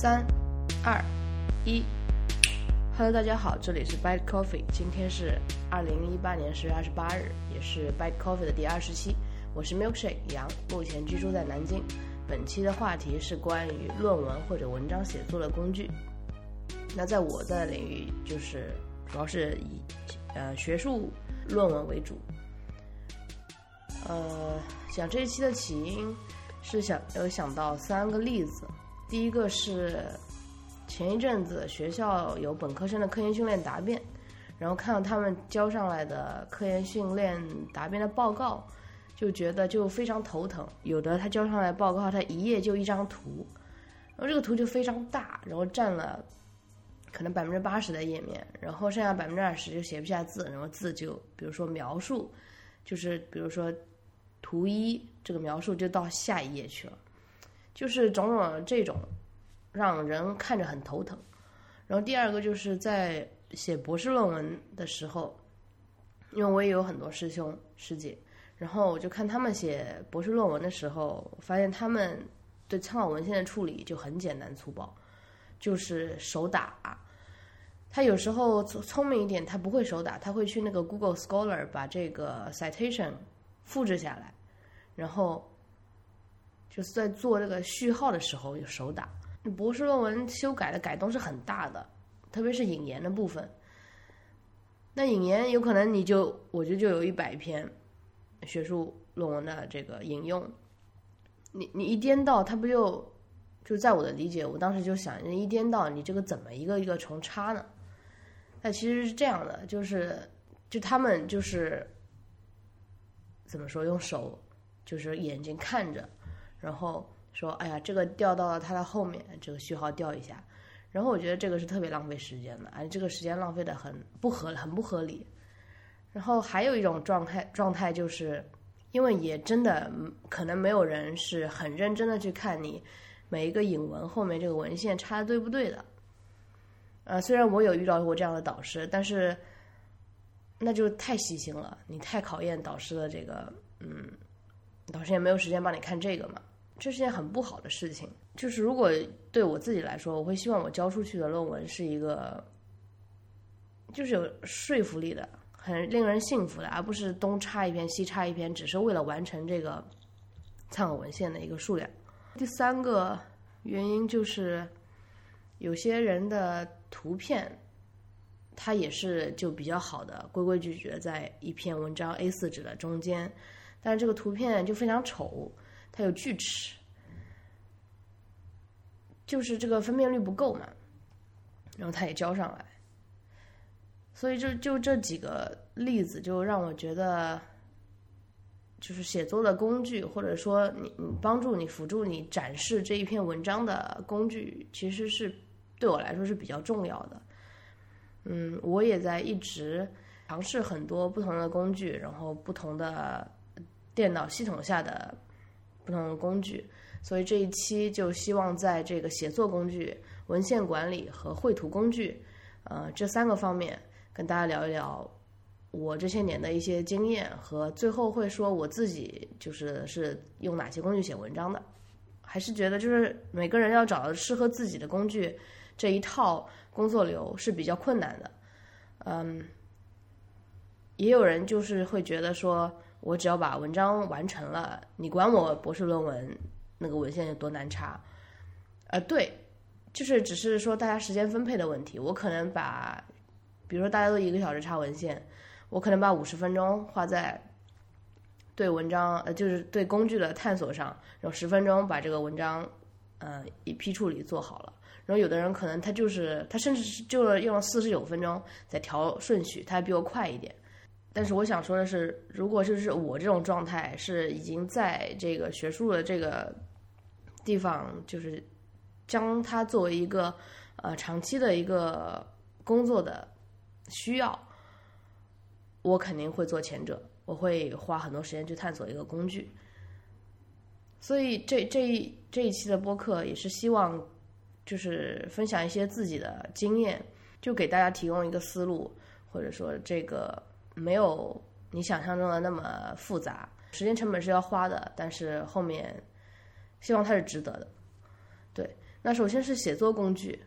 三、二、一，Hello，大家好，这里是 Bite Coffee，今天是二零一八年十月二十八日，也是 Bite Coffee 的第二十期，我是 Milkshake 杨，目前居住在南京。本期的话题是关于论文或者文章写作的工具。那在我的领域，就是主要是以呃学术论文为主。呃，讲这一期的起因是想有想到三个例子。第一个是前一阵子学校有本科生的科研训练答辩，然后看到他们交上来的科研训练答辩的报告，就觉得就非常头疼。有的他交上来报告，他一页就一张图，然后这个图就非常大，然后占了可能百分之八十的页面，然后剩下百分之二十就写不下字，然后字就比如说描述，就是比如说图一这个描述就到下一页去了。就是种种这种，让人看着很头疼。然后第二个就是在写博士论文的时候，因为我也有很多师兄师姐，然后我就看他们写博士论文的时候，发现他们对参考文献的处理就很简单粗暴，就是手打。他有时候聪聪明一点，他不会手打，他会去那个 Google Scholar 把这个 citation 复制下来，然后。就是在做这个序号的时候有手打。博士论文修改的改动是很大的，特别是引言的部分。那引言有可能你就我觉得就有一百篇学术论文的这个引用，你你一颠倒，它不就就在我的理解，我当时就想，一颠倒，你这个怎么一个一个重插呢？那其实是这样的，就是就他们就是怎么说，用手就是眼睛看着。然后说：“哎呀，这个调到了它的后面，这个序号调一下。”然后我觉得这个是特别浪费时间的，而这个时间浪费的很不合很不合理。然后还有一种状态状态，就是因为也真的可能没有人是很认真的去看你每一个引文后面这个文献插的对不对的。呃，虽然我有遇到过这样的导师，但是那就太细心了，你太考验导师的这个嗯。导师也没有时间帮你看这个嘛，这是件很不好的事情。就是如果对我自己来说，我会希望我交出去的论文是一个，就是有说服力的，很令人信服的，而不是东插一篇西插一篇，只是为了完成这个参考文献的一个数量。第三个原因就是，有些人的图片，它也是就比较好的，规规矩矩的在一篇文章 A 四纸的中间。但是这个图片就非常丑，它有锯齿，就是这个分辨率不够嘛，然后它也交上来，所以就就这几个例子就让我觉得，就是写作的工具，或者说你你帮助你辅助你展示这一篇文章的工具，其实是对我来说是比较重要的。嗯，我也在一直尝试很多不同的工具，然后不同的。电脑系统下的不同的工具，所以这一期就希望在这个写作工具、文献管理和绘图工具，呃，这三个方面跟大家聊一聊我这些年的一些经验，和最后会说我自己就是是用哪些工具写文章的。还是觉得就是每个人要找适合自己的工具，这一套工作流是比较困难的。嗯，也有人就是会觉得说。我只要把文章完成了，你管我博士论文那个文献有多难查？呃，对，就是只是说大家时间分配的问题。我可能把，比如说大家都一个小时查文献，我可能把五十分钟花在对文章呃，就是对工具的探索上，然后十分钟把这个文章呃一批处理做好了。然后有的人可能他就是他甚至是就用了四十九分钟在调顺序，他还比我快一点。但是我想说的是，如果就是我这种状态，是已经在这个学术的这个地方，就是将它作为一个呃长期的一个工作的需要，我肯定会做前者，我会花很多时间去探索一个工具。所以这这一这一期的播客也是希望，就是分享一些自己的经验，就给大家提供一个思路，或者说这个。没有你想象中的那么复杂，时间成本是要花的，但是后面希望它是值得的。对，那首先是写作工具，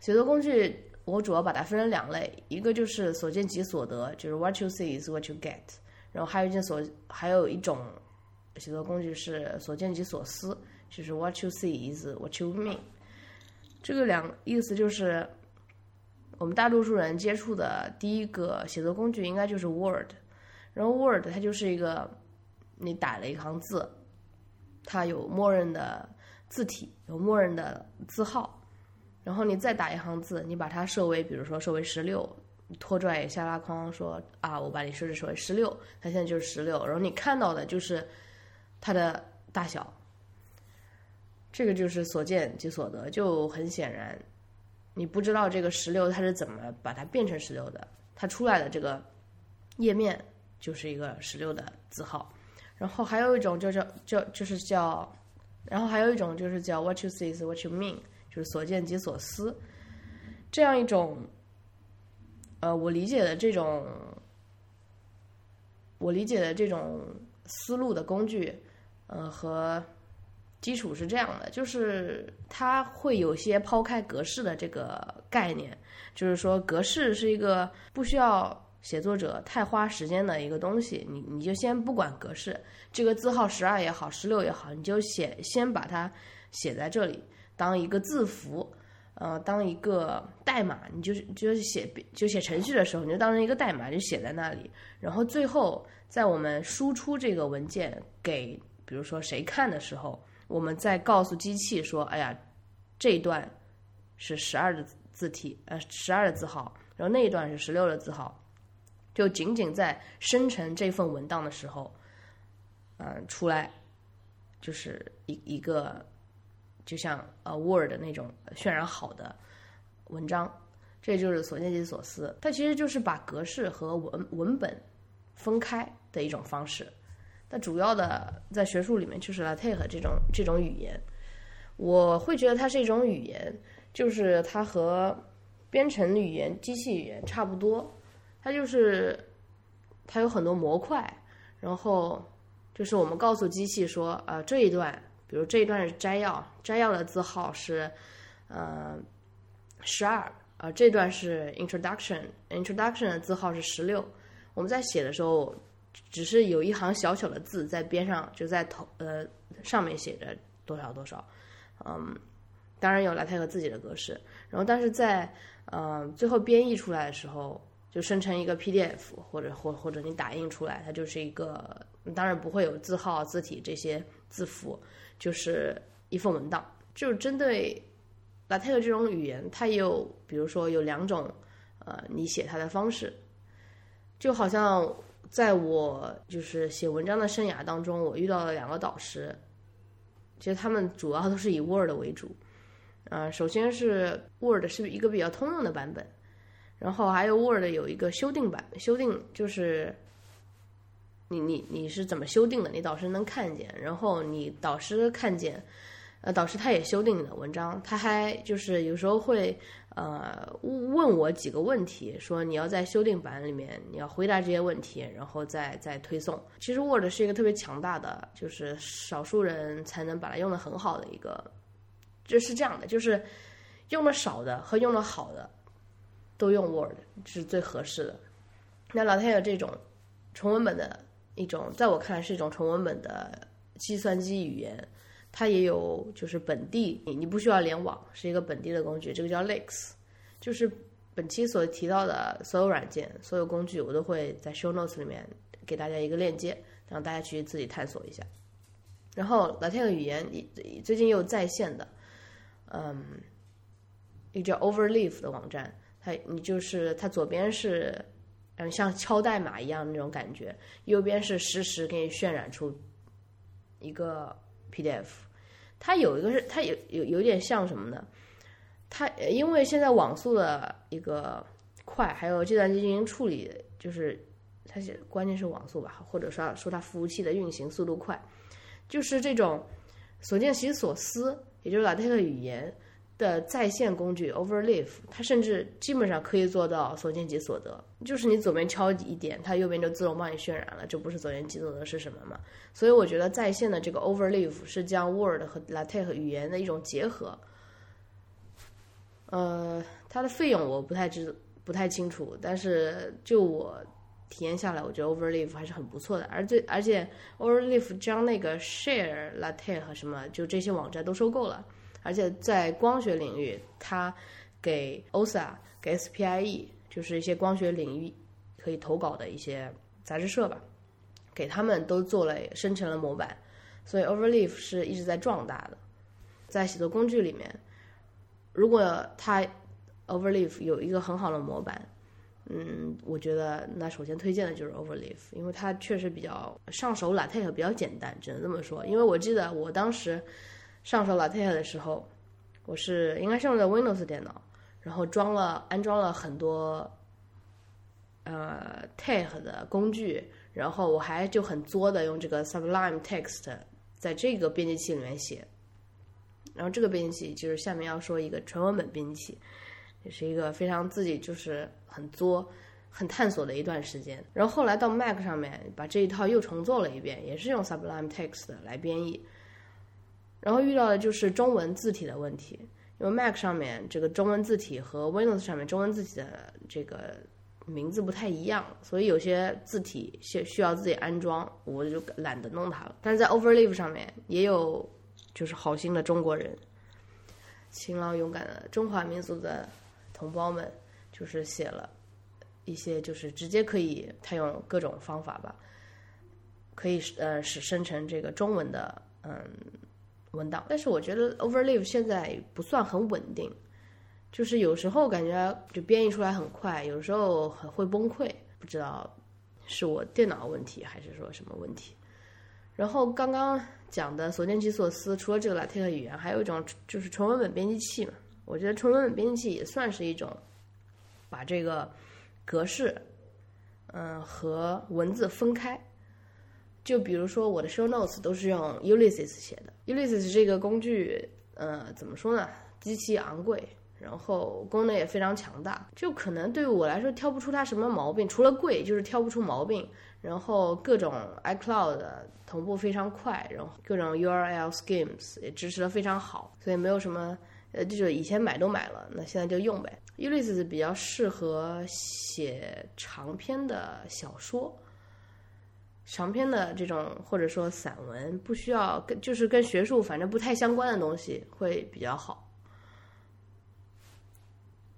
写作工具我主要把它分成两类，一个就是所见即所得，就是 what you see is what you get，然后还有一件所还有一种写作工具是所见即所思，就是 what you see is what you mean。这个两意思就是我们大多数人接触的第一个写作工具应该就是 Word，然后 Word 它就是一个你打了一行字，它有默认的。字体有默认的字号，然后你再打一行字，你把它设为，比如说设为十六，拖拽下拉框说啊，我把你设置成为十六，它现在就是十六，然后你看到的就是它的大小，这个就是所见即所得，就很显然，你不知道这个石榴它是怎么把它变成石榴的，它出来的这个页面就是一个石榴的字号，然后还有一种就叫叫就是叫。然后还有一种就是叫 "What you see is what you mean"，就是所见即所思，这样一种，呃，我理解的这种，我理解的这种思路的工具，呃，和基础是这样的，就是它会有些抛开格式的这个概念，就是说格式是一个不需要。写作者太花时间的一个东西，你你就先不管格式，这个字号十二也好，十六也好，你就写先把它写在这里，当一个字符，呃，当一个代码，你就是就是写就写程序的时候，你就当成一个代码就写在那里，然后最后在我们输出这个文件给比如说谁看的时候，我们再告诉机器说，哎呀，这一段是十二的字体，呃，十二的字号，然后那一段是十六的字号。就仅仅在生成这份文档的时候，嗯，出来就是一一个，就像呃 Word 那种渲染好的文章，这就是所见即所思。它其实就是把格式和文文本分开的一种方式。但主要的在学术里面就是 LaTeX 这种这种语言，我会觉得它是一种语言，就是它和编程语言、机器语言差不多。它就是，它有很多模块，然后就是我们告诉机器说，呃，这一段，比如这一段是摘要，摘要的字号是，呃，十二，啊，这段是 introduction，introduction 的字号是十六。我们在写的时候，只是有一行小小的字在边上，就在头，呃，上面写着多少多少，嗯，当然有莱泰和自己的格式，然后但是在，嗯，最后编译出来的时候。就生成一个 PDF，或者或或者你打印出来，它就是一个，当然不会有字号、字体这些字符，就是一份文档。就是针对 LaTeX 这种语言，它有，比如说有两种，呃，你写它的方式，就好像在我就是写文章的生涯当中，我遇到了两个导师，其实他们主要都是以 Word 为主，呃，首先是 Word 是一个比较通用的版本。然后还有 Word 有一个修订版，修订就是你你你是怎么修订的，你导师能看见，然后你导师看见，呃，导师他也修订你的文章，他还就是有时候会呃问我几个问题，说你要在修订版里面你要回答这些问题，然后再再推送。其实 Word 是一个特别强大的，就是少数人才能把它用的很好的一个，就是这样的，就是用的少的和用的好的。都用 Word 是最合适的。那老天有这种纯文本的一种，在我看来是一种纯文本的计算机语言，它也有就是本地，你你不需要联网，是一个本地的工具，这个叫 Lex。就是本期所提到的所有软件、所有工具，我都会在 Show Notes 里面给大家一个链接，让大家去自己探索一下。然后老天的语言你最近又在线的，嗯，一个叫 Overleaf 的网站。它你就是它左边是，嗯，像敲代码一样那种感觉，右边是实时给你渲染出一个 PDF。它有一个是它有有有点像什么呢？它因为现在网速的一个快，还有计算机进行处理，就是它是关键是网速吧，或者说说它服务器的运行速度快，就是这种所见即所思，也就是 LaTeX 语言。的在线工具 Overleaf，它甚至基本上可以做到所见即所得，就是你左边敲一点，它右边就自动帮你渲染了，这不是所见即所得是什么嘛？所以我觉得在线的这个 Overleaf 是将 Word 和 LaTeX 语言的一种结合，呃，它的费用我不太知不太清楚，但是就我体验下来，我觉得 Overleaf 还是很不错的。而最而且 Overleaf 将那个 Share Latte 和什么就这些网站都收购了，而且在光学领域，它给 OSA、给 SPIE，就是一些光学领域可以投稿的一些杂志社吧，给他们都做了生成了模板，所以 Overleaf 是一直在壮大的。在写作工具里面，如果它 Overleaf 有一个很好的模板，嗯，我觉得那首先推荐的就是 Overleaf，因为它确实比较上手，LaTeX 比较简单，只能这么说。因为我记得我当时上手 LaTeX 的时候，我是应该是用的 Windows 电脑，然后装了安装了很多呃 Text 的工具，然后我还就很作的用这个 Sublime Text 在这个编辑器里面写。然后这个编辑器就是下面要说一个纯文本编辑器，也是一个非常自己就是很作、很探索的一段时间。然后后来到 Mac 上面把这一套又重做了一遍，也是用 Sublime Text 来编译。然后遇到的就是中文字体的问题，因为 Mac 上面这个中文字体和 Windows 上面中文字体的这个名字不太一样，所以有些字体需需要自己安装，我就懒得弄它了。但是在 Overleaf 上面也有。就是好心的中国人，勤劳勇敢的中华民族的同胞们，就是写了一些，就是直接可以，他用各种方法吧，可以呃使生成这个中文的嗯文档。但是我觉得 Overleaf 现在不算很稳定，就是有时候感觉就编译出来很快，有时候很会崩溃，不知道是我电脑问题还是说什么问题。然后刚刚讲的所见即所思，除了这个 LaTeX 语言，还有一种就是纯文本编辑器嘛。我觉得纯文本编辑器也算是一种把这个格式，嗯，和文字分开。就比如说我的 Show Notes 都是用 Ulysses 写的，Ulysses 这个工具，呃，怎么说呢？极其昂贵，然后功能也非常强大，就可能对我来说挑不出它什么毛病，除了贵就是挑不出毛病。然后各种 iCloud 同步非常快，然后各种 URL schemes 也支持的非常好，所以没有什么呃，就是以前买都买了，那现在就用呗。Ulysses 比较适合写长篇的小说，长篇的这种或者说散文，不需要跟就是跟学术反正不太相关的东西会比较好。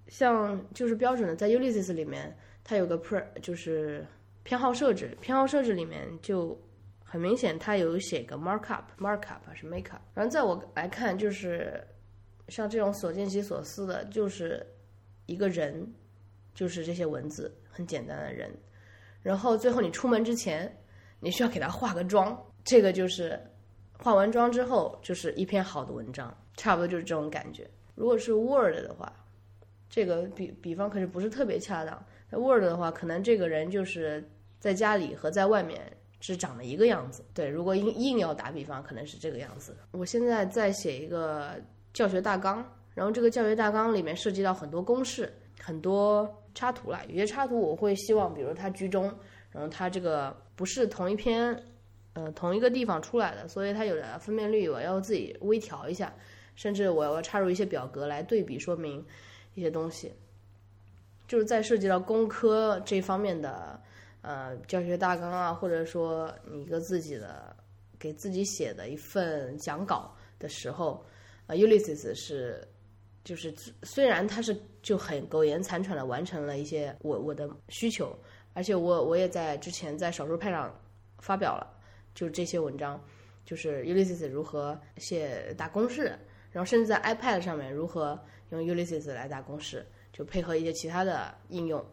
像就是标准的在 Ulysses 里面，它有个 pre 就是。偏好设置，偏好设置里面就很明显，它有写个 markup，markup 还是 makeup。然后在我来看，就是像这种所见即所思的，就是一个人，就是这些文字很简单的人。然后最后你出门之前，你需要给他化个妆，这个就是化完妆之后就是一篇好的文章，差不多就是这种感觉。如果是 Word 的话，这个比比方可是不是特别恰当。Word 的话，可能这个人就是。在家里和在外面是长得一个样子。对，如果硬硬要打比方，可能是这个样子。我现在在写一个教学大纲，然后这个教学大纲里面涉及到很多公式、很多插图啦。有些插图我会希望，比如它居中，然后它这个不是同一篇，呃，同一个地方出来的，所以它有的分辨率我要自己微调一下，甚至我要插入一些表格来对比说明一些东西。就是在涉及到工科这方面的。呃，教学大纲啊，或者说你一个自己的给自己写的一份讲稿的时候，呃，Ulysses 是就是虽然它是就很苟延残喘的完成了一些我我的需求，而且我我也在之前在少数派上发表了，就这些文章，就是 Ulysses 如何写打公式，然后甚至在 iPad 上面如何用 Ulysses 来打公式，就配合一些其他的应用。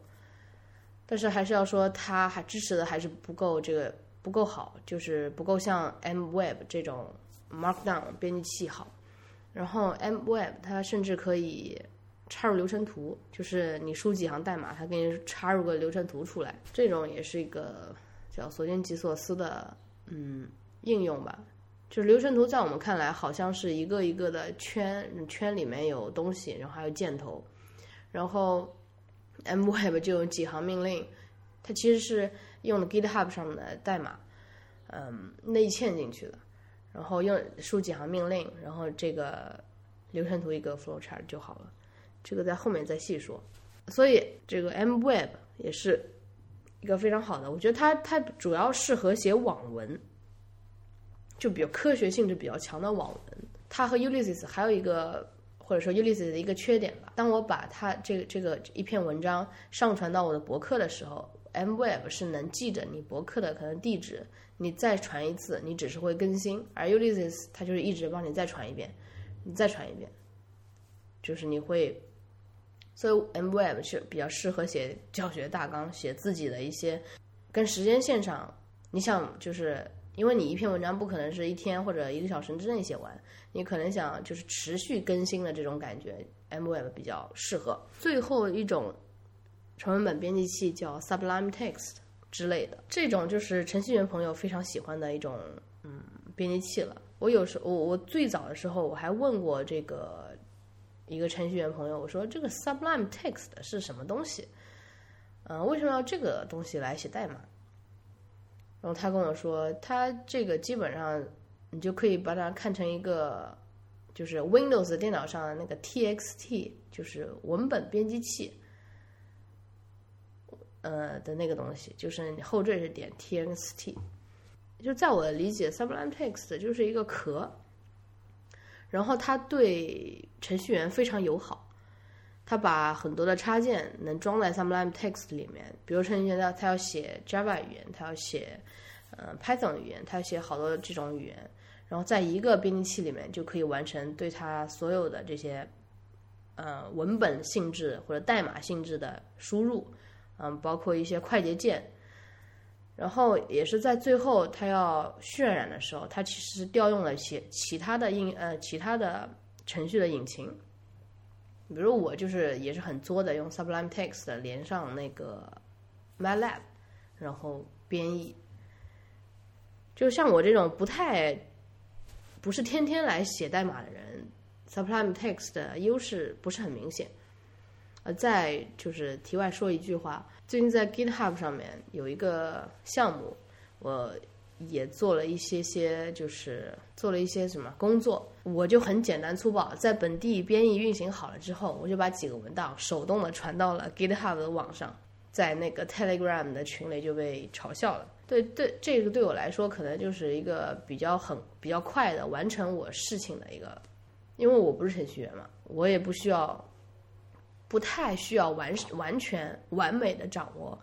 但是还是要说，它还支持的还是不够，这个不够好，就是不够像 MWeb 这种 Markdown 编辑器好。然后 MWeb 它甚至可以插入流程图，就是你输几行代码，它给你插入个流程图出来。这种也是一个叫所见即所思的嗯应用吧。就是流程图在我们看来好像是一个一个的圈，圈里面有东西，然后还有箭头，然后。MWeb 就有几行命令，它其实是用了 GitHub 上面的代码，嗯，内嵌进去的，然后用输几行命令，然后这个流程图一个 flowchart 就好了。这个在后面再细说。所以这个 M Web 也是一个非常好的，我觉得它它主要适合写网文，就比较科学性质比较强的网文。它和 Ulysses 还有一个或者说 Ulysses 的一个缺点吧，当我把它这个这个一篇文章上传到我的博客的时候，M Web 是能记着你博客的可能地址，你再传一次，你只是会更新，而 Ulysses 它就是一直帮你再传一遍，你再传一遍，就是你会。所以 M Web 是比较适合写教学大纲，写自己的一些跟时间线上，你想就是因为你一篇文章不可能是一天或者一个小时之内写完，你可能想就是持续更新的这种感觉，M Web 比较适合。最后一种纯文本编辑器叫 Sublime Text 之类的，这种就是程序员朋友非常喜欢的一种嗯编辑器了。我有时我我最早的时候我还问过这个。一个程序员朋友，我说这个 Sublime Text 是什么东西？嗯，为什么要这个东西来写代码？然后他跟我说，他这个基本上你就可以把它看成一个，就是 Windows 电脑上的那个 TXT，就是文本编辑器，呃的那个东西，就是你后缀是点 TXT。就在我的理解，Sublime Text 就是一个壳。然后它对程序员非常友好，它把很多的插件能装在 Sublime Text 里面。比如程序员他他要写 Java 语言，他要写呃 Python 语言，他要写好多这种语言，然后在一个编辑器里面就可以完成对他所有的这些呃文本性质或者代码性质的输入，嗯，包括一些快捷键。然后也是在最后，它要渲染的时候，它其实调用了其其他的应呃其他的程序的引擎，比如我就是也是很作的，用 Sublime Text 连上那个 MATLAB，然后编译。就像我这种不太不是天天来写代码的人，Sublime Text 的优势不是很明显。呃，再就是题外说一句话。最近在 GitHub 上面有一个项目，我也做了一些些，就是做了一些什么工作。我就很简单粗暴，在本地编译运行好了之后，我就把几个文档手动的传到了 GitHub 的网上，在那个 Telegram 的群里就被嘲笑了。对对，这个对我来说可能就是一个比较很比较快的完成我事情的一个，因为我不是程序员嘛，我也不需要。不太需要完完全完美的掌握，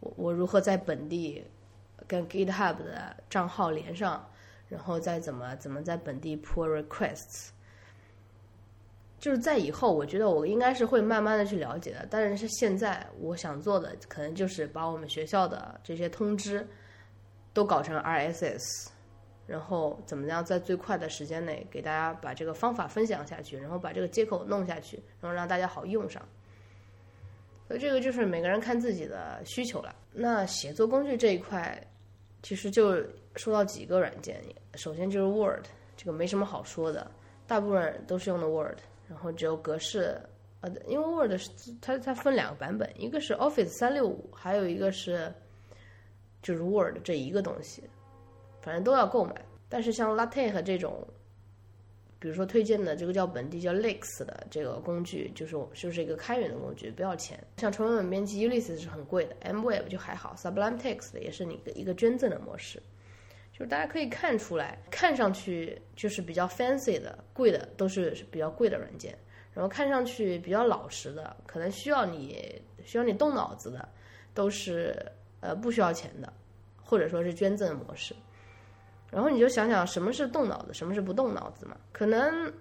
我我如何在本地跟 GitHub 的账号连上，然后再怎么怎么在本地 pull requests，就是在以后，我觉得我应该是会慢慢的去了解的。但是现在我想做的，可能就是把我们学校的这些通知都搞成 RSS。然后怎么样在最快的时间内给大家把这个方法分享下去，然后把这个接口弄下去，然后让大家好用上。所以这个就是每个人看自己的需求了。那写作工具这一块，其实就说到几个软件，首先就是 Word，这个没什么好说的，大部分都是用的 Word，然后只有格式，呃，因为 Word 是它它分两个版本，一个是 Office 三六五，还有一个是就是 Word 这一个东西。反正都要购买，但是像 LaTeX 这种，比如说推荐的这个叫本地叫 Lex 的这个工具，就是就是一个开源的工具，不要钱。像纯文本编辑 Ulysses 是很贵的，M Web 就还好，Sublime Text 也是你的一个捐赠的模式，就是大家可以看出来，看上去就是比较 fancy 的贵的都是比较贵的软件，然后看上去比较老实的，可能需要你需要你动脑子的，都是呃不需要钱的，或者说是捐赠模式。然后你就想想什么是动脑子，什么是不动脑子嘛？可能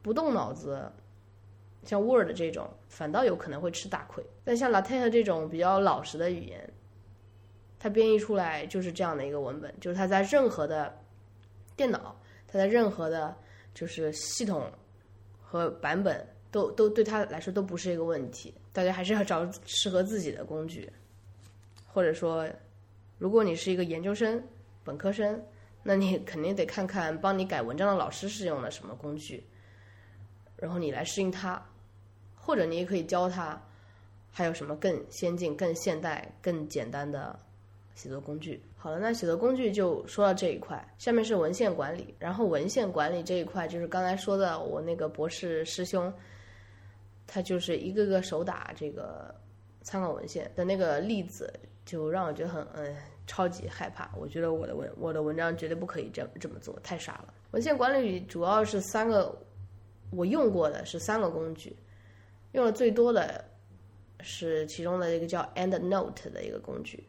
不动脑子，像 Word 这种，反倒有可能会吃大亏。但像 LaTeX 这种比较老实的语言，它编译出来就是这样的一个文本，就是它在任何的电脑，它在任何的，就是系统和版本都都对它来说都不是一个问题。大家还是要找适合自己的工具，或者说，如果你是一个研究生、本科生。那你肯定得看看帮你改文章的老师是用的什么工具，然后你来适应他，或者你也可以教他还有什么更先进、更现代、更简单的写作工具。好了，那写作工具就说到这一块，下面是文献管理。然后文献管理这一块就是刚才说的，我那个博士师兄，他就是一个个手打这个参考文献的那个例子，就让我觉得很嗯超级害怕。我觉得我的文我的文章绝对不可以这这么做，太傻了。文献管理主要是三个，我用过的是三个工具，用的最多的是其中的一个叫 EndNote 的一个工具。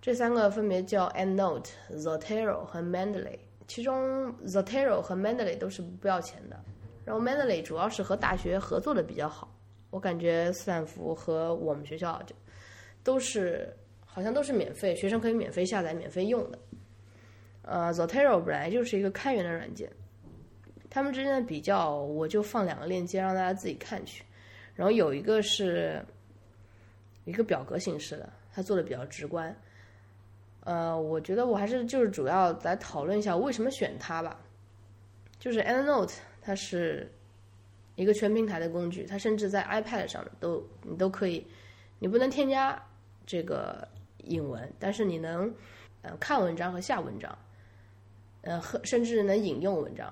这三个分别叫 EndNote、Zotero 和 Mendeley。其中 Zotero 和 Mendeley 都是不要钱的，然后 Mendeley 主要是和大学合作的比较好。我感觉斯坦福和我们学校就都是好像都是免费，学生可以免费下载、免费用的。呃，Zotero 本来就是一个开源的软件，他们之间的比较，我就放两个链接让大家自己看去。然后有一个是一个表格形式的，它做的比较直观。呃，我觉得我还是就是主要来讨论一下为什么选它吧。就是 EndNote，它是一个全平台的工具，它甚至在 iPad 上都你都可以，你不能添加这个引文，但是你能呃看文章和下文章，呃和甚至能引用文章。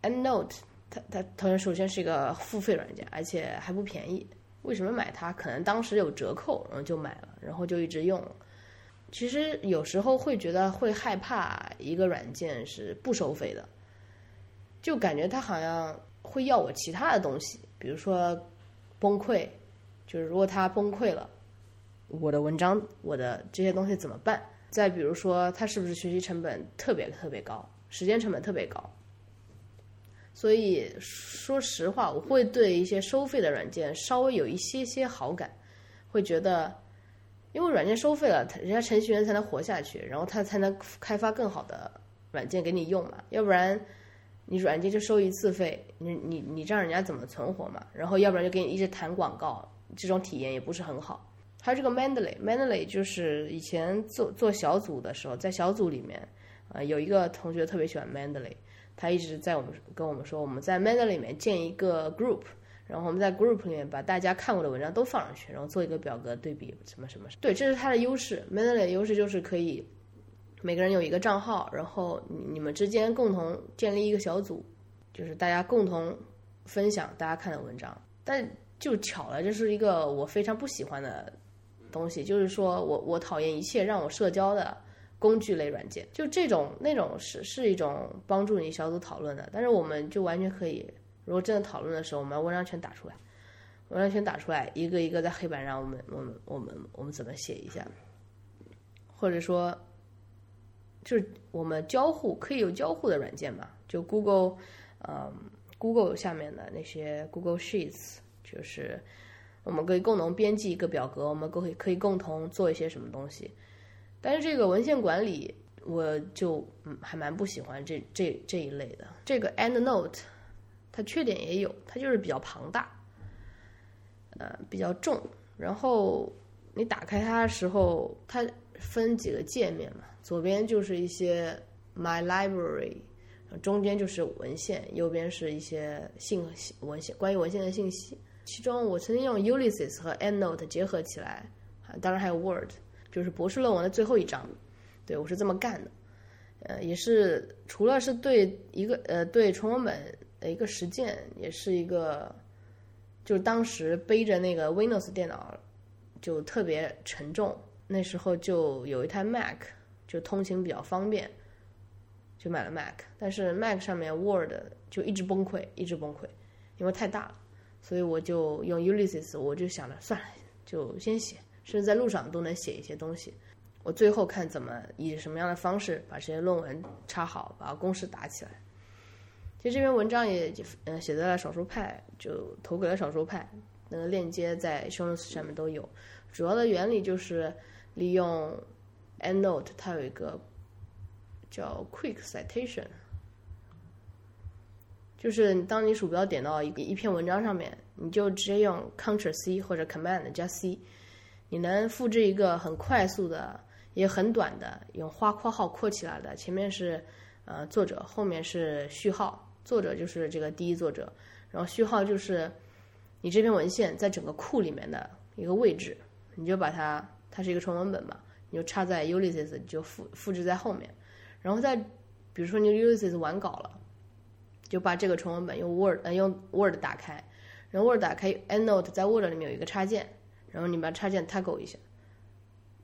EndNote 它它它首先是一个付费软件，而且还不便宜。为什么买它？可能当时有折扣，然后就买了，然后就一直用。其实有时候会觉得会害怕一个软件是不收费的，就感觉它好像会要我其他的东西，比如说崩溃，就是如果它崩溃了，我的文章、我的这些东西怎么办？再比如说它是不是学习成本特别特别高，时间成本特别高？所以说实话，我会对一些收费的软件稍微有一些些好感，会觉得。因为软件收费了，人家程序员才能活下去，然后他才能开发更好的软件给你用嘛。要不然，你软件就收一次费，你你你让人家怎么存活嘛？然后要不然就给你一直弹广告，这种体验也不是很好。还有这个 Mendeley，Mendeley 就是以前做做小组的时候，在小组里面，呃，有一个同学特别喜欢 Mendeley，他一直在我们跟我们说，我们在 Mendeley 里面建一个 group。然后我们在 group 里面把大家看过的文章都放上去，然后做一个表格对比什么什么。对，这是它的优势。Mendeley 的优势就是可以每个人有一个账号，然后你们之间共同建立一个小组，就是大家共同分享大家看的文章。但就巧了，这是一个我非常不喜欢的东西，就是说我我讨厌一切让我社交的工具类软件。就这种那种是是一种帮助你小组讨论的，但是我们就完全可以。如果真的讨论的时候，我们把文章全打出来，文章全打出来，一个一个在黑板上，我们我们我们我们怎么写一下？或者说，就是我们交互可以有交互的软件嘛？就 Google，嗯，Google 下面的那些 Google Sheets，就是我们可以共同编辑一个表格，我们可以可以共同做一些什么东西。但是这个文献管理，我就嗯还蛮不喜欢这这这一类的。这个 EndNote。它缺点也有，它就是比较庞大，呃，比较重。然后你打开它的时候，它分几个界面嘛，左边就是一些 My Library，中间就是文献，右边是一些信息文献关于文献的信息。其中我曾经用 Ulysses 和 EndNote 结合起来，啊当然还有 Word，就是博士论文的最后一章，对我是这么干的。呃，也是除了是对一个呃对纯文本。的一个实践，也是一个，就是当时背着那个 Windows 电脑就特别沉重，那时候就有一台 Mac，就通勤比较方便，就买了 Mac。但是 Mac 上面 Word 就一直崩溃，一直崩溃，因为太大了，所以我就用 Ulysses，我就想着算了，就先写，甚至在路上都能写一些东西。我最后看怎么以什么样的方式把这些论文插好，把公式打起来。其实这篇文章也嗯写在了少数派，就投给了少数派，那个链接在 show notes 上面都有。主要的原理就是利用 EndNote，它有一个叫 Quick Citation，就是当你鼠标点到一一篇文章上面，你就直接用 Ctrl C 或者 Command 加 C，你能复制一个很快速的，也很短的，用花括号括起来的，前面是呃作者，后面是序号。作者就是这个第一作者，然后序号就是你这篇文献在整个库里面的一个位置，你就把它，它是一个纯文本嘛，你就插在 Ulysses 你就复复制在后面，然后再比如说你 Ulysses 完稿了，就把这个纯文本用 Word 呃用 Word 打开，然后 Word 打开 EndNote，在 Word 里面有一个插件，然后你把插件 toggle 一下，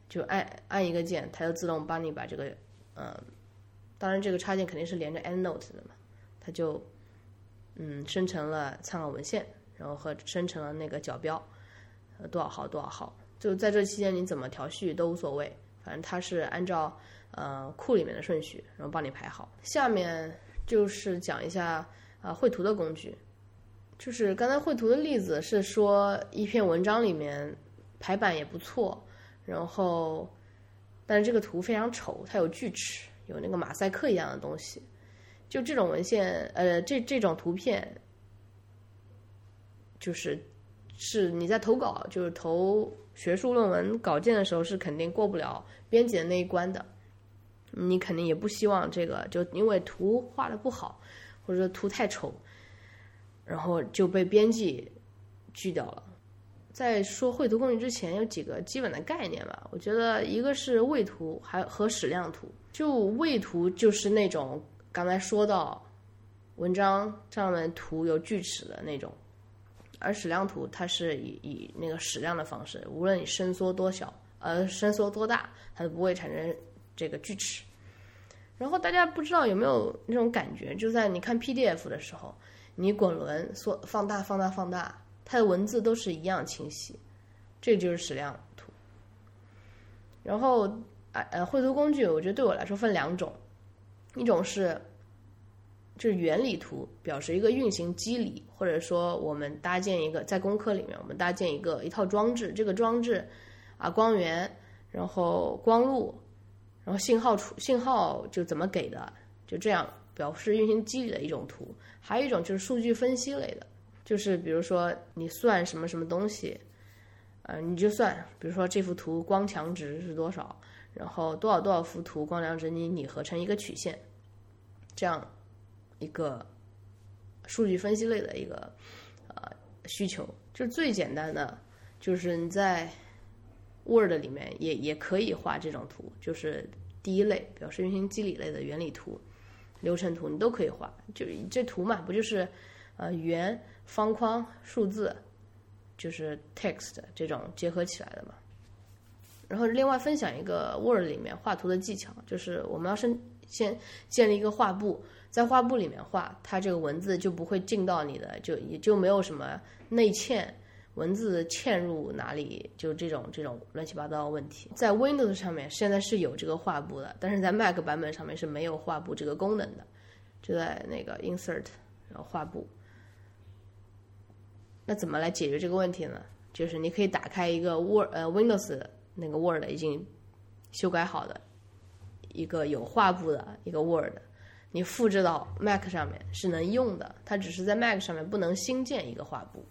就按按一个键，它就自动帮你把这个，嗯，当然这个插件肯定是连着 EndNote 的嘛，它就嗯生成了参考文献，然后和生成了那个角标，呃多少号多少号，就在这期间你怎么调序都无所谓，反正它是按照呃库里面的顺序，然后帮你排好。下面就是讲一下啊绘图的工具。就是刚才绘图的例子是说一篇文章里面排版也不错，然后但是这个图非常丑，它有锯齿，有那个马赛克一样的东西。就这种文献，呃，这这种图片，就是是你在投稿，就是投学术论文稿件的时候是肯定过不了编辑的那一关的。你肯定也不希望这个，就因为图画的不好，或者说图太丑。然后就被编辑拒掉了。在说绘图工具之前，有几个基本的概念吧。我觉得一个是位图，还和矢量图。就位图就是那种刚才说到文章上面图有锯齿的那种，而矢量图它是以以那个矢量的方式，无论你伸缩多小，呃，伸缩多大，它都不会产生这个锯齿。然后大家不知道有没有那种感觉，就在你看 PDF 的时候。你滚轮缩放大放大放大，它的文字都是一样清晰，这就是矢量图。然后啊呃绘图工具，我觉得对我来说分两种，一种是就是原理图，表示一个运行机理，或者说我们搭建一个在工科里面我们搭建一个一套装置，这个装置啊光源，然后光路，然后信号出信号就怎么给的，就这样。表示运行机理的一种图，还有一种就是数据分析类的，就是比如说你算什么什么东西，呃，你就算，比如说这幅图光强值是多少，然后多少多少幅图光强值你拟合成一个曲线，这样一个数据分析类的一个呃需求，就是最简单的就是你在 Word 里面也也可以画这种图，就是第一类表示运行机理类的原理图。流程图你都可以画，就是这图嘛，不就是，呃，圆、方框、数字，就是 text 这种结合起来的嘛。然后另外分享一个 Word 里面画图的技巧，就是我们要先先建立一个画布，在画布里面画，它这个文字就不会进到你的，就也就没有什么内嵌。文字嵌入哪里，就这种这种乱七八糟的问题，在 Windows 上面现在是有这个画布的，但是在 Mac 版本上面是没有画布这个功能的，就在那个 Insert，然后画布。那怎么来解决这个问题呢？就是你可以打开一个 Word，呃，Windows 那个 Word 已经修改好的一个有画布的一个 Word，你复制到 Mac 上面是能用的，它只是在 Mac 上面不能新建一个画布。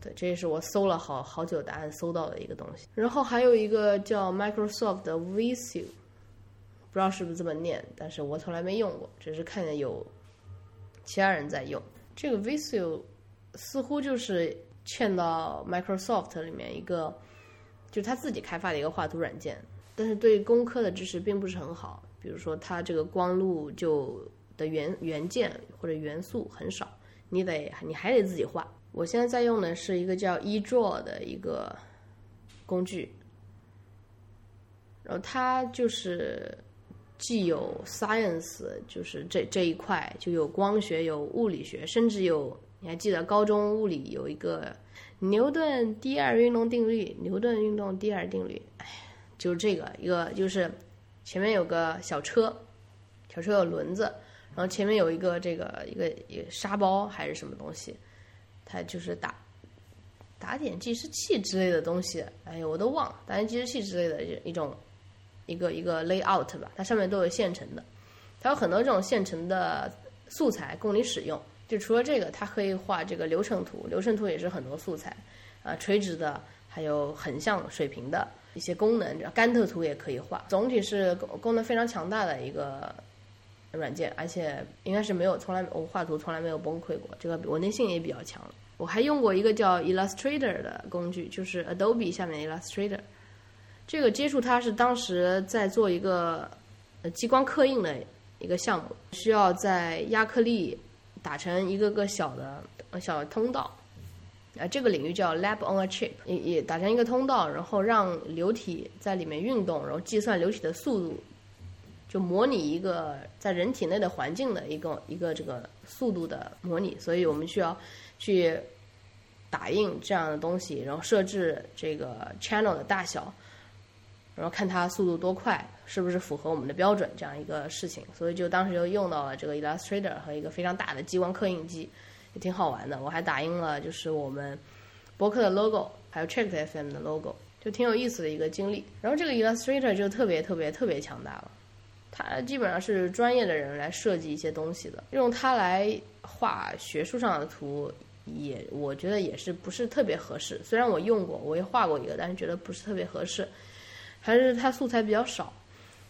对，这也是我搜了好好久答案搜到的一个东西。然后还有一个叫 Microsoft 的 Visio，不知道是不是这么念，但是我从来没用过，只是看见有其他人在用。这个 Visio 似乎就是嵌到 Microsoft 里面一个，就是他自己开发的一个画图软件，但是对工科的知识并不是很好。比如说，它这个光路就的元元件或者元素很少，你得你还得自己画。我现在在用的是一个叫 eDraw 的一个工具，然后它就是既有 science，就是这这一块就有光学、有物理学，甚至有你还记得高中物理有一个牛顿第二运动定律，牛顿运动第二定律，哎，就是这个一个就是前面有个小车，小车有轮子，然后前面有一个这个一个一个沙包还是什么东西。它就是打打点计时器之类的东西，哎呀，我都忘了，打点计时器之类的一种一个一个 layout 吧，它上面都有现成的，它有很多这种现成的素材供你使用。就除了这个，它可以画这个流程图，流程图也是很多素材，啊，垂直的，还有横向、水平的一些功能，甘特图也可以画。总体是功功能非常强大的一个。软件，而且应该是没有从来我画图从来没有崩溃过，这个稳定性也比较强。我还用过一个叫 Illustrator 的工具，就是 Adobe 下面的 Illustrator。这个接触它是当时在做一个呃激光刻印的一个项目，需要在亚克力打成一个个小的小通道，啊，这个领域叫 lab on a chip，也也打成一个通道，然后让流体在里面运动，然后计算流体的速度，就模拟一个在人体内的环境的一个一个这个速度的模拟，所以我们需要去打印这样的东西，然后设置这个 channel 的大小。然后看它速度多快，是不是符合我们的标准这样一个事情，所以就当时就用到了这个 Illustrator 和一个非常大的激光刻印机，也挺好玩的。我还打印了就是我们博客的 logo，还有 Check FM 的 logo，就挺有意思的一个经历。然后这个 Illustrator 就特别特别特别强大了，它基本上是专业的人来设计一些东西的，用它来画学术上的图，也我觉得也是不是特别合适。虽然我用过，我也画过一个，但是觉得不是特别合适。还是它素材比较少，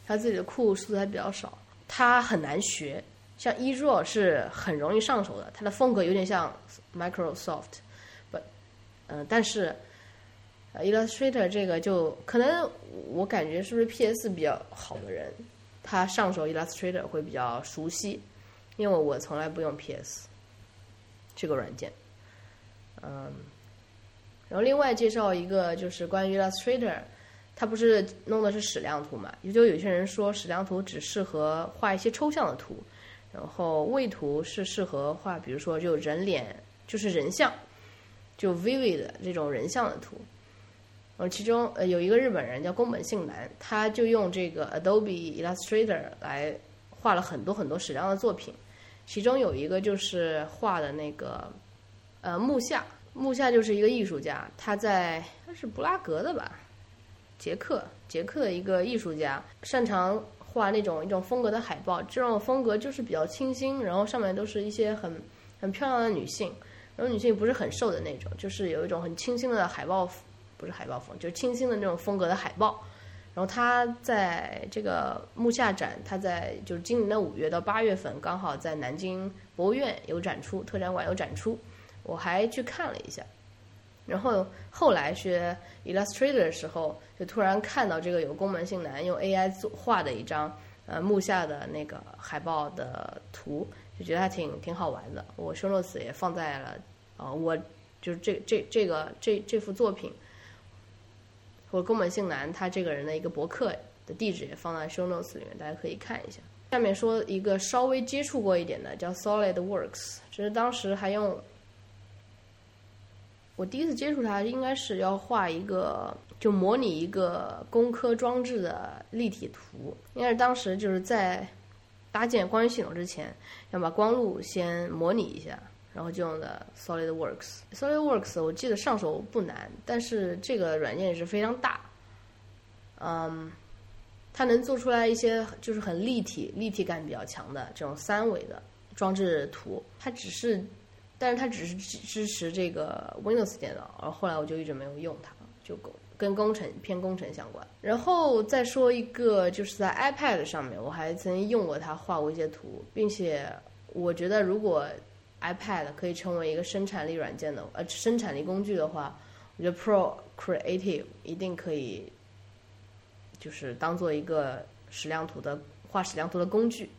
它自己的库素材比较少，它很难学。像 eDraw 是很容易上手的，它的风格有点像 Microsoft，不，嗯，但是 Illustrator 这个就可能我感觉是不是 PS 比较好的人，他上手 Illustrator 会比较熟悉，因为我从来不用 PS 这个软件，嗯，然后另外介绍一个就是关于 Illustrator。它不是弄的是矢量图嘛？也就有些人说矢量图只适合画一些抽象的图，然后位图是适合画，比如说就人脸，就是人像，就 vivid 这种人像的图。呃其中呃有一个日本人叫宫本幸男，他就用这个 Adobe Illustrator 来画了很多很多矢量的作品，其中有一个就是画的那个呃木下，木下就是一个艺术家，他在他是布拉格的吧。捷克，捷克的一个艺术家，擅长画那种一种风格的海报。这种风格就是比较清新，然后上面都是一些很很漂亮的女性，然后女性不是很瘦的那种，就是有一种很清新的海报，不是海报风，就是清新的那种风格的海报。然后他在这个木下展，他在就是今年的五月到八月份，刚好在南京博物院有展出，特展馆有展出，我还去看了一下。然后后来学 Illustrator 的时候，就突然看到这个有宫门信男用 AI 做画的一张呃木下的那个海报的图，就觉得还挺挺好玩的。我 show notes 也放在了啊，我就是这这这个这这幅作品，或宫本信男他这个人的一个博客的地址也放在 show notes 里面，大家可以看一下。下面说一个稍微接触过一点的，叫 Solid Works，这是当时还用。我第一次接触它，应该是要画一个，就模拟一个工科装置的立体图。应该是当时就是在搭建光学系统之前，要把光路先模拟一下，然后就用的 SolidWorks。SolidWorks 我记得上手不难，但是这个软件也是非常大。嗯，它能做出来一些就是很立体、立体感比较强的这种三维的装置图。它只是。但是它只是支支持这个 Windows 电脑，然后后来我就一直没有用它，就跟工程偏工程相关。然后再说一个，就是在 iPad 上面，我还曾经用过它画过一些图，并且我觉得如果 iPad 可以成为一个生产力软件的呃生产力工具的话，我觉得 Procreative 一定可以，就是当做一个矢量图的画矢量图的工具，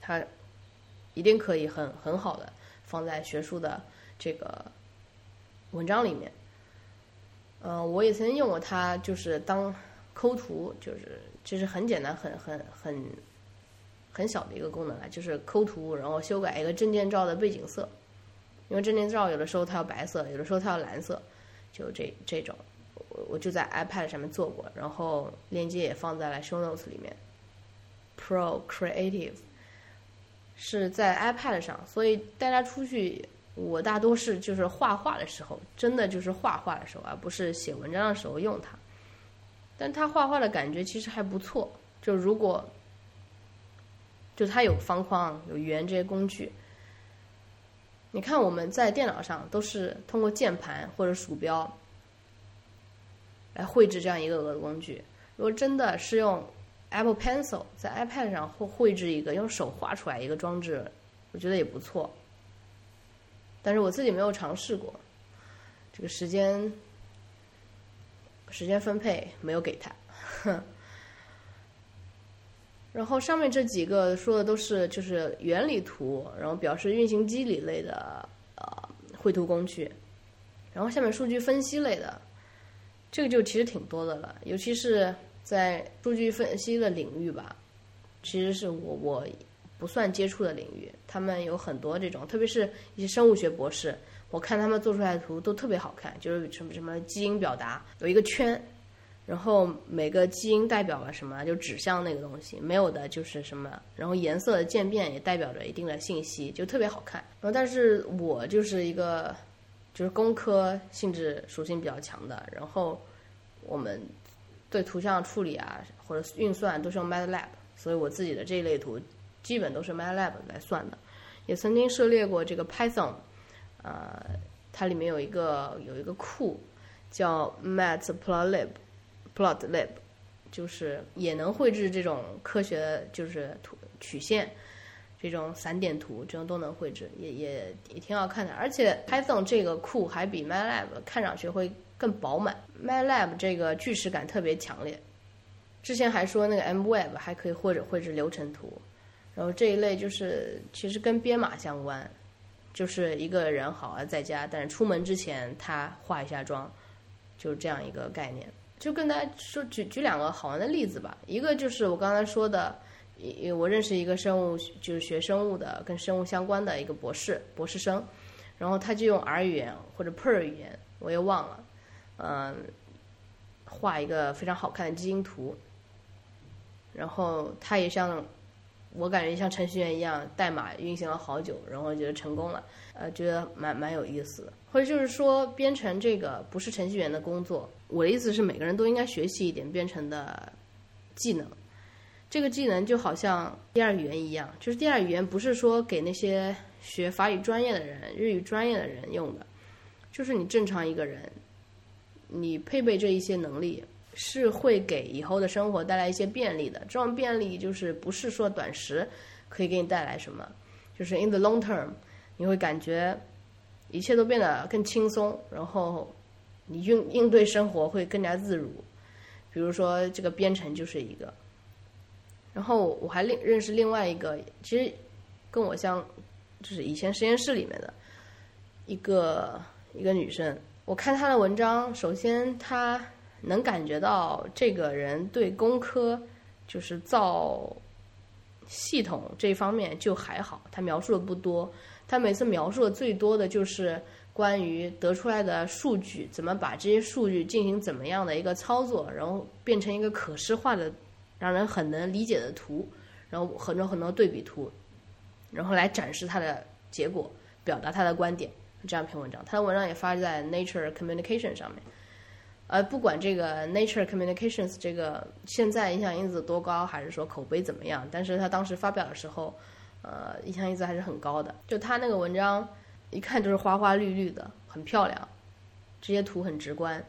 它一定可以很很好的。放在学术的这个文章里面，嗯，我也曾经用过它，就是当抠图，就是其实很简单，很很很很小的一个功能啊，就是抠图，然后修改一个证件照的背景色，因为证件照有的时候它要白色，有的时候它要蓝色，就这这种，我我就在 iPad 上面做过，然后链接也放在了 Show Notes 里面，Procreative。是在 iPad 上，所以带它出去，我大多是就是画画的时候，真的就是画画的时候，而不是写文章的时候用它。但它画画的感觉其实还不错，就如果就它有方框、有圆这些工具，你看我们在电脑上都是通过键盘或者鼠标来绘制这样一个个工具，如果真的是用。Apple Pencil 在 iPad 上绘绘制一个用手画出来一个装置，我觉得也不错。但是我自己没有尝试过，这个时间时间分配没有给他。哼然后上面这几个说的都是就是原理图，然后表示运行机理类的呃绘图工具，然后下面数据分析类的，这个就其实挺多的了，尤其是在数据分析的领域吧，其实是我我不算接触的领域，他们有很多这种，特别是一些生物学博士，我看他们做出来的图都特别好看，就是什么什么基因表达有一个圈。然后每个基因代表了什么，就指向那个东西；没有的就是什么。然后颜色的渐变也代表着一定的信息，就特别好看。然后，但是我就是一个就是工科性质属性比较强的。然后我们对图像处理啊或者运算都是用 MATLAB，所以我自己的这一类图基本都是 MATLAB 来算的。也曾经涉猎过这个 Python，呃，它里面有一个有一个库叫 Matplotlib。PlotLab 就是也能绘制这种科学，就是图曲线，这种散点图，这种都能绘制，也也也挺好看的。而且 Python 这个库还比 MATLAB 看上去会更饱满，MATLAB 这个锯齿感特别强烈。之前还说那个 MWeb 还可以或者绘制流程图，然后这一类就是其实跟编码相关，就是一个人好好在家，但是出门之前他化一下妆，就是这样一个概念。就跟大家说举举两个好玩的例子吧，一个就是我刚才说的，我认识一个生物就是学生物的，跟生物相关的一个博士博士生，然后他就用 R 语言或者 Per 语言，我也忘了，嗯，画一个非常好看的基因图，然后他也像我感觉像程序员一样，代码运行了好久，然后觉得成功了，呃，觉得蛮蛮有意思的，或者就是说编程这个不是程序员的工作。我的意思是，每个人都应该学习一点编程的技能。这个技能就好像第二语言一样，就是第二语言不是说给那些学法语专业的人、日语专业的人用的，就是你正常一个人，你配备这一些能力，是会给以后的生活带来一些便利的。这种便利就是不是说短时可以给你带来什么，就是 in the long term，你会感觉一切都变得更轻松，然后。你应应对生活会更加自如，比如说这个编程就是一个。然后我还另认识另外一个，其实跟我像，就是以前实验室里面的一个一个女生。我看她的文章，首先她能感觉到这个人对工科就是造系统这方面就还好，她描述的不多。她每次描述的最多的就是。关于得出来的数据，怎么把这些数据进行怎么样的一个操作，然后变成一个可视化的、让人很能理解的图，然后很多很多对比图，然后来展示它的结果，表达他的观点。这样一篇文章，他的文章也发在 Nature Communication 上面。呃，不管这个 Nature Communications 这个现在影响因子多高，还是说口碑怎么样，但是他当时发表的时候，呃，影响因子还是很高的。就他那个文章。一看就是花花绿绿的，很漂亮，这些图很直观。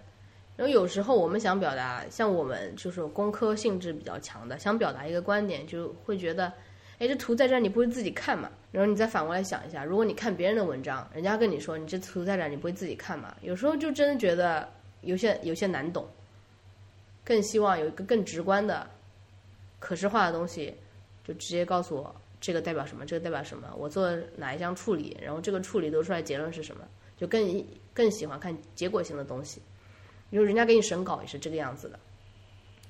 然后有时候我们想表达，像我们就是工科性质比较强的，想表达一个观点，就会觉得，哎，这图在这儿，你不会自己看嘛？然后你再反过来想一下，如果你看别人的文章，人家跟你说你这图在这儿，你不会自己看嘛？有时候就真的觉得有些有些难懂，更希望有一个更直观的、可视化的东西，就直接告诉我。这个代表什么？这个代表什么？我做哪一项处理？然后这个处理得出来结论是什么？就更更喜欢看结果性的东西。因为人家给你审稿也是这个样子的。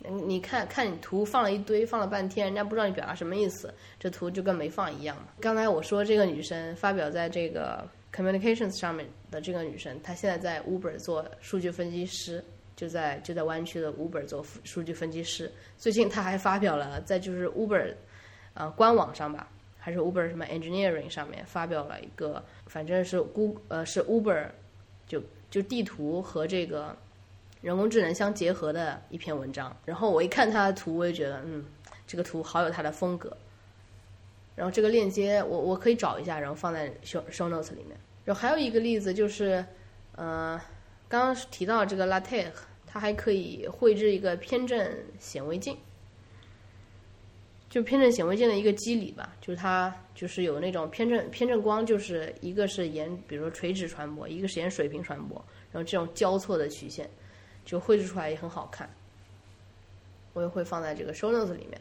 你看看你图放了一堆，放了半天，人家不知道你表达什么意思，这图就跟没放一样嘛。刚才我说这个女生发表在这个 communications 上面的这个女生，她现在在 Uber 做数据分析师，就在就在湾区的 Uber 做数据分析师。最近她还发表了在就是 Uber。呃，官网上吧，还是 Uber 什么 Engineering 上面发表了一个，反正是 Gu 呃是 Uber，就就地图和这个人工智能相结合的一篇文章。然后我一看它的图，我也觉得，嗯，这个图好有它的风格。然后这个链接我我可以找一下，然后放在 show show notes 里面。然后还有一个例子就是，呃，刚刚提到这个 LaTeX，它还可以绘制一个偏振显微镜。就偏振显微镜的一个机理吧，就是它就是有那种偏振偏振光，就是一个是沿比如说垂直传播，一个是沿水平传播，然后这种交错的曲线就绘制出来也很好看。我也会放在这个 show notes 里面。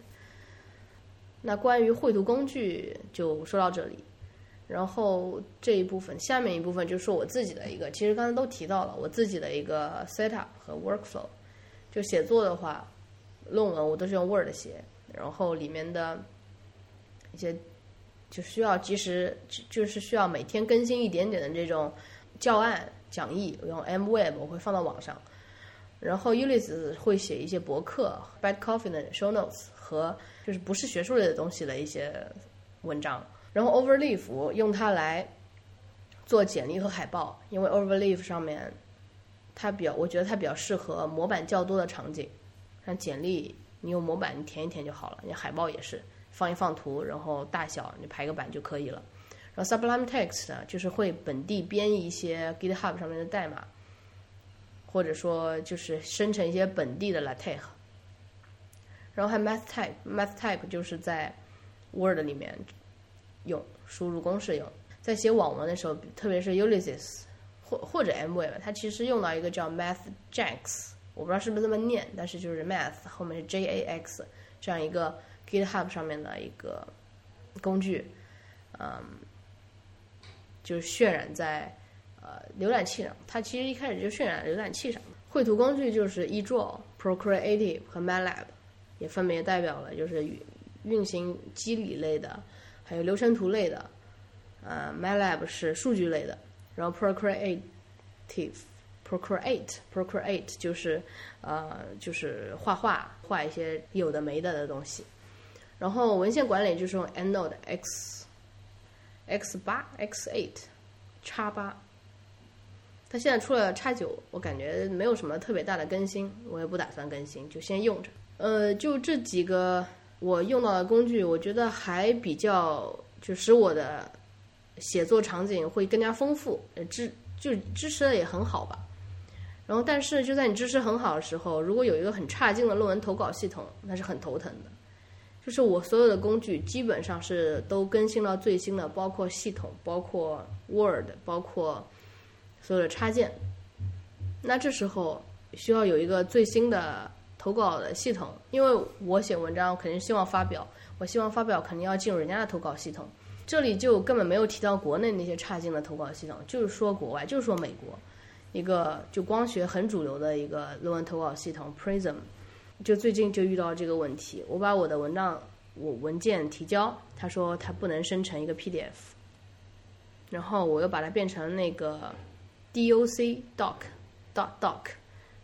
那关于绘图工具就说到这里，然后这一部分下面一部分就说我自己的一个，其实刚才都提到了我自己的一个 setup 和 workflow。就写作的话，论文我都是用 Word 写，然后里面的一些就需要及时，就是需要每天更新一点点的这种教案讲义，我用 M Web 我会放到网上。然后 Ulysses 会写一些博客，Bad Coffee 的 Show Notes 和就是不是学术类的东西的一些文章。然后 Overleaf 用它来做简历和海报，因为 Overleaf 上面它比较，我觉得它比较适合模板较多的场景。像简历，你用模板你填一填就好了，你海报也是放一放图，然后大小你排个版就可以了。然后 Sublime Text 呢，就是会本地编译一些 GitHub 上面的代码。或者说就是生成一些本地的 LaTeX，然后还 MathType，MathType 就是在 Word 里面用输入公式用，在写网文的时候，特别是 Ulysses 或或者 MWeb，它其实用到一个叫 MathJax，我不知道是不是这么念，但是就是 Math 后面是 JAX 这样一个 GitHub 上面的一个工具，嗯，就是渲染在。呃，浏览器上，它其实一开始就渲染浏览器上绘图工具就是 eDraw、Procreative 和 MATLAB，也分别代表了就是运行机理类的，还有流程图类的。呃，MATLAB 是数据类的，然后 Procreative、Procreate、Procreate 就是呃就是画画画一些有的没的的东西。然后文献管理就是用 EndNote X、X 八、X eight、叉八。它现在出了叉九，我感觉没有什么特别大的更新，我也不打算更新，就先用着。呃，就这几个我用到的工具，我觉得还比较就使我的写作场景会更加丰富，支就支持的也很好吧。然后，但是就在你支持很好的时候，如果有一个很差劲的论文投稿系统，那是很头疼的。就是我所有的工具基本上是都更新到最新的，包括系统，包括 Word，包括。所有的插件，那这时候需要有一个最新的投稿的系统，因为我写文章肯定希望发表，我希望发表肯定要进入人家的投稿系统。这里就根本没有提到国内那些差劲的投稿系统，就是说国外，就是说美国一个就光学很主流的一个论文投稿系统 Prism，就最近就遇到这个问题，我把我的文章我文件提交，他说他不能生成一个 PDF，然后我又把它变成那个。doc doc DOC doc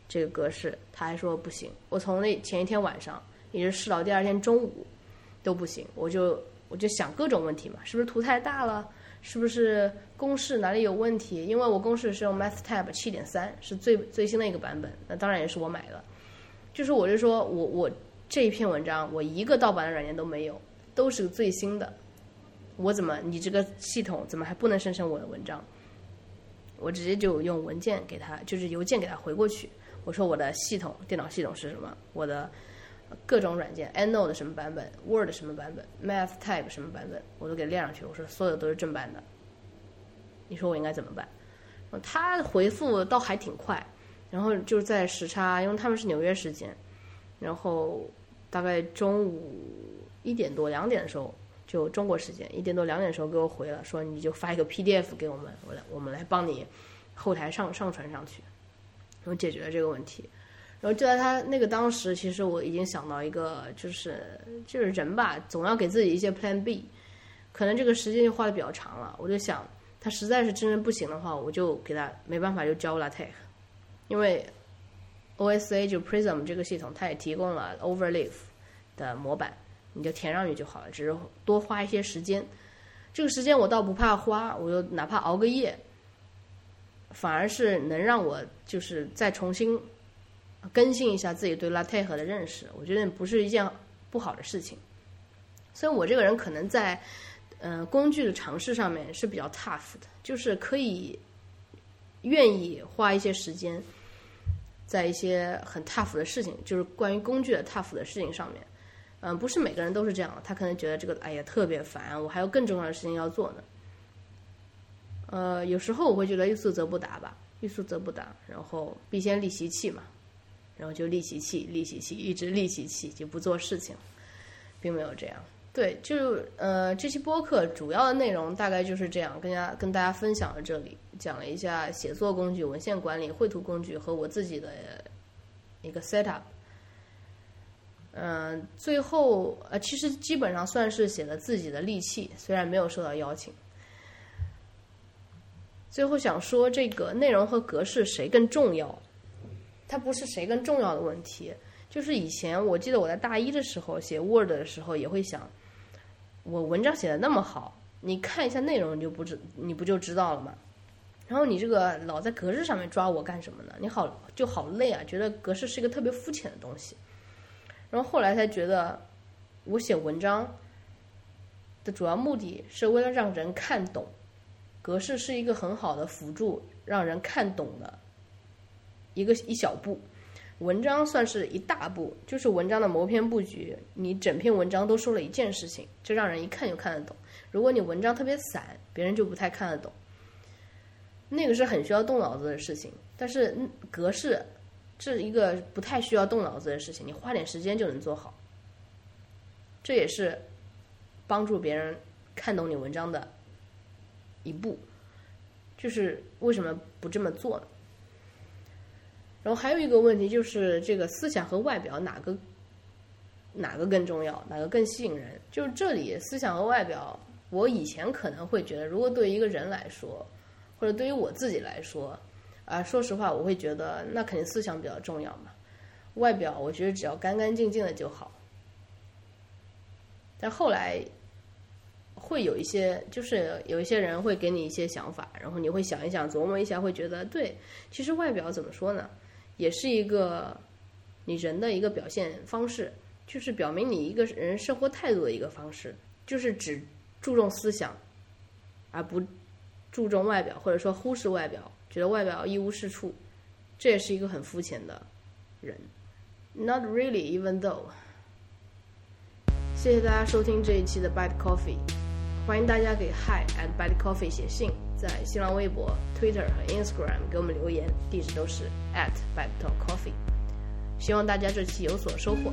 这个格式，他还说不行。我从那前一天晚上一直试到第二天中午都不行，我就我就想各种问题嘛，是不是图太大了？是不是公式哪里有问题？因为我公式是用 MathTab 七点三，是最最新的一个版本，那当然也是我买的。就是我就说我我这一篇文章我一个盗版的软件都没有，都是最新的，我怎么你这个系统怎么还不能生成我的文章？我直接就用文件给他，就是邮件给他回过去。我说我的系统，电脑系统是什么？我的各种软件，EndNote 什么版本，Word 什么版本，MathType 什么版本，我都给列上去。我说所有都是正版的。你说我应该怎么办？他回复倒还挺快，然后就在时差，因为他们是纽约时间，然后大概中午一点多、两点的时候。就中国时间一点多两点的时候给我回了，说你就发一个 PDF 给我们，我来我们来帮你后台上上传上去，然后解决了这个问题。然后就在他那个当时，其实我已经想到一个，就是就是人吧，总要给自己一些 Plan B，可能这个时间就花的比较长了。我就想，他实在是真的不行的话，我就给他没办法就教 LaTeX，因为 OSA 就 Prism 这个系统，它也提供了 Overleaf 的模板。你就填上去就好了，只是多花一些时间。这个时间我倒不怕花，我就哪怕熬个夜，反而是能让我就是再重新更新一下自己对 LaTeX 的认识。我觉得不是一件不好的事情。所以我这个人可能在嗯工具的尝试上面是比较 tough 的，就是可以愿意花一些时间在一些很 tough 的事情，就是关于工具的 tough 的事情上面。嗯，不是每个人都是这样，他可能觉得这个哎呀特别烦，我还有更重要的事情要做呢。呃，有时候我会觉得欲速则不达吧，欲速则不达，然后必先利其器嘛，然后就利其器，利其器，一直利其器就不做事情，并没有这样。对，就呃，这期播客主要的内容大概就是这样，跟大家跟大家分享了这里，讲了一下写作工具、文献管理、绘图工具和我自己的一个 setup。嗯，最后呃，其实基本上算是写了自己的利器，虽然没有受到邀请。最后想说，这个内容和格式谁更重要？它不是谁更重要的问题，就是以前我记得我在大一的时候写 Word 的时候也会想，我文章写的那么好，你看一下内容你就不知你不就知道了吗？然后你这个老在格式上面抓我干什么呢？你好就好累啊，觉得格式是一个特别肤浅的东西。然后后来才觉得，我写文章的主要目的是为了让人看懂，格式是一个很好的辅助，让人看懂的一个一小步，文章算是一大步，就是文章的谋篇布局，你整篇文章都说了一件事情，就让人一看就看得懂。如果你文章特别散，别人就不太看得懂。那个是很需要动脑子的事情，但是格式。是一个不太需要动脑子的事情，你花点时间就能做好。这也是帮助别人看懂你文章的一步。就是为什么不这么做呢？然后还有一个问题就是，这个思想和外表哪个哪个更重要，哪个更吸引人？就是这里思想和外表，我以前可能会觉得，如果对于一个人来说，或者对于我自己来说。啊，说实话，我会觉得那肯定思想比较重要嘛。外表我觉得只要干干净净的就好。但后来会有一些，就是有一些人会给你一些想法，然后你会想一想、琢磨一下，会觉得对。其实外表怎么说呢，也是一个你人的一个表现方式，就是表明你一个人生活态度的一个方式，就是只注重思想，而不注重外表，或者说忽视外表。觉得外表一无是处，这也是一个很肤浅的人。Not really, even though。谢谢大家收听这一期的 Bad Coffee，欢迎大家给 Hi at Bad Coffee 写信，在新浪微博、Twitter 和 Instagram 给我们留言，地址都是 at Bad Talk Coffee。希望大家这期有所收获。